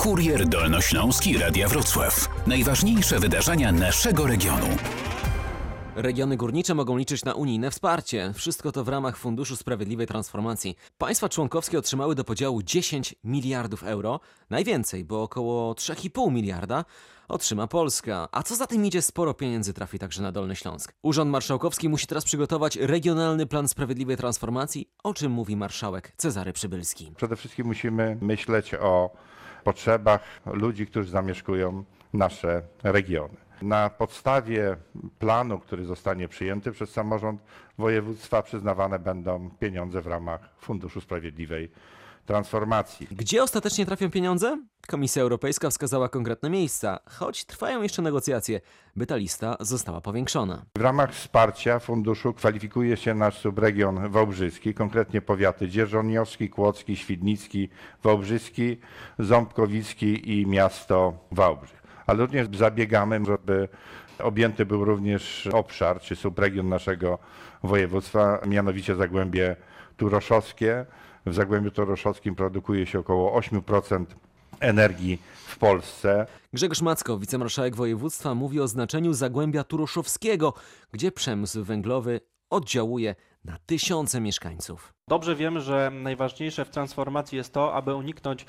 Kurier Dolnośląski Radia Wrocław. Najważniejsze wydarzenia naszego regionu. Regiony górnicze mogą liczyć na unijne wsparcie. Wszystko to w ramach Funduszu Sprawiedliwej Transformacji. Państwa członkowskie otrzymały do podziału 10 miliardów euro. Najwięcej, bo około 3,5 miliarda otrzyma Polska. A co za tym idzie, sporo pieniędzy trafi także na Dolny Śląsk. Urząd Marszałkowski musi teraz przygotować Regionalny Plan Sprawiedliwej Transformacji, o czym mówi marszałek Cezary Przybylski. Przede wszystkim musimy myśleć o potrzebach ludzi, którzy zamieszkują nasze regiony. Na podstawie planu, który zostanie przyjęty przez samorząd województwa, przyznawane będą pieniądze w ramach Funduszu Sprawiedliwej Transformacji. Gdzie ostatecznie trafią pieniądze? Komisja Europejska wskazała konkretne miejsca, choć trwają jeszcze negocjacje, by ta lista została powiększona. W ramach wsparcia funduszu kwalifikuje się nasz subregion wałbrzyski, konkretnie powiaty dzierżoniowski, kłodzki, świdnicki, wałbrzyski, ząbkowicki i miasto Wałbrzych. Ale również zabiegamy, żeby objęty był również obszar czy subregion naszego województwa, mianowicie Zagłębie Turoszowskie. W Zagłębiu Turoszowskim produkuje się około 8% energii w Polsce. Grzegorz Macko, wicemarszałek województwa, mówi o znaczeniu Zagłębia Turoszowskiego, gdzie przemysł węglowy oddziałuje na tysiące mieszkańców. Dobrze wiemy, że najważniejsze w transformacji jest to, aby uniknąć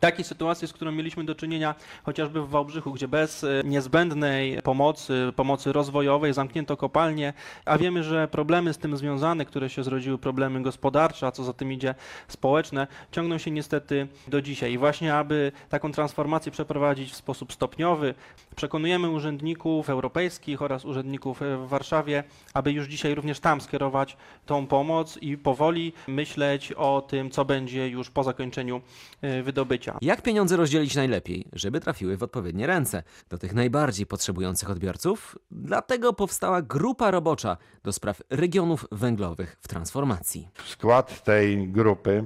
takiej sytuacji, z którą mieliśmy do czynienia chociażby w Wałbrzychu, gdzie bez e, niezbędnej pomocy, pomocy rozwojowej zamknięto kopalnie, a wiemy, że problemy z tym związane, które się zrodziły, problemy gospodarcze, a co za tym idzie społeczne, ciągną się niestety do dzisiaj. I właśnie, aby taką transformację przeprowadzić w sposób stopniowy, przekonujemy urzędników europejskich oraz urzędników e, w Warszawie, aby już dzisiaj również tam skierować tą pomoc i powoli myśleć o tym, co będzie już po zakończeniu e, wydobycia. Jak pieniądze rozdzielić najlepiej, żeby trafiły w odpowiednie ręce do tych najbardziej potrzebujących odbiorców? Dlatego powstała grupa robocza do spraw regionów węglowych w transformacji. W skład tej grupy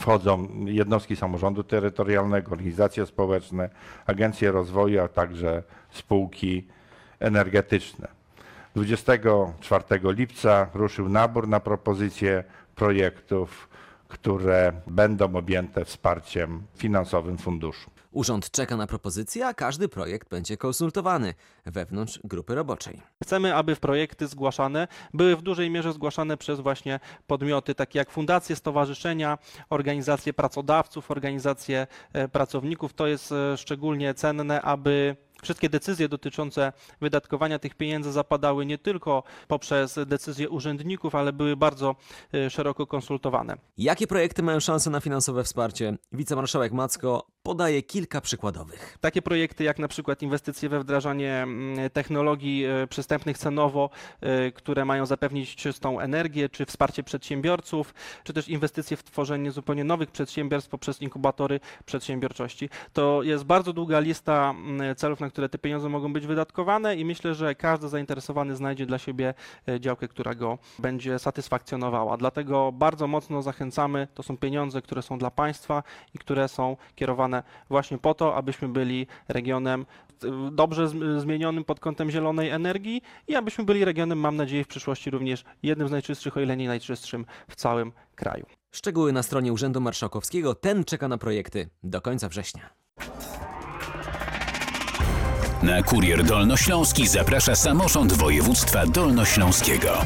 wchodzą jednostki samorządu terytorialnego, organizacje społeczne, agencje rozwoju, a także spółki energetyczne. 24 lipca ruszył nabór na propozycje projektów, które będą objęte wsparciem finansowym funduszu. Urząd czeka na propozycje, a każdy projekt będzie konsultowany wewnątrz grupy roboczej. Chcemy, aby projekty zgłaszane były w dużej mierze zgłaszane przez właśnie podmioty takie jak fundacje, stowarzyszenia, organizacje pracodawców, organizacje e, pracowników. To jest e, szczególnie cenne, aby wszystkie decyzje dotyczące wydatkowania tych pieniędzy zapadały nie tylko poprzez decyzje urzędników, ale były bardzo e, szeroko konsultowane. Jakie projekty mają szansę na finansowe wsparcie? Wicemarszałek Macko podaje kilka przykładowych. Takie projekty jak na przykład inwestycje we wdrażanie mm, technologii e, przystępnych cenowo, e, które mają zapewnić czystą energię, czy wsparcie przedsiębiorców, czy też inwestycje w tworzenie zupełnie nowych przedsiębiorstw poprzez inkubatory przedsiębiorczości. To jest bardzo długa lista mm, celów, na które te pieniądze mogą być wydatkowane i myślę, że każdy zainteresowany znajdzie dla siebie e, działkę, która go będzie satysfakcjonowała. Dlatego bardzo mocno zachęcamy. To są pieniądze, które są dla państwa i które są kierowane właśnie po to, abyśmy byli regionem e, dobrze zm- zmienionym pod kątem zielonej energii i abyśmy byli regionem, mam nadzieję, w przyszłości również jednym z najczystszych, o ile nie najczystszym w całym kraju. Szczegóły na stronie Urzędu Marszałkowskiego. Ten czeka na projekty do końca września. Na Kurier Dolnośląski zaprasza samorząd województwa dolnośląskiego.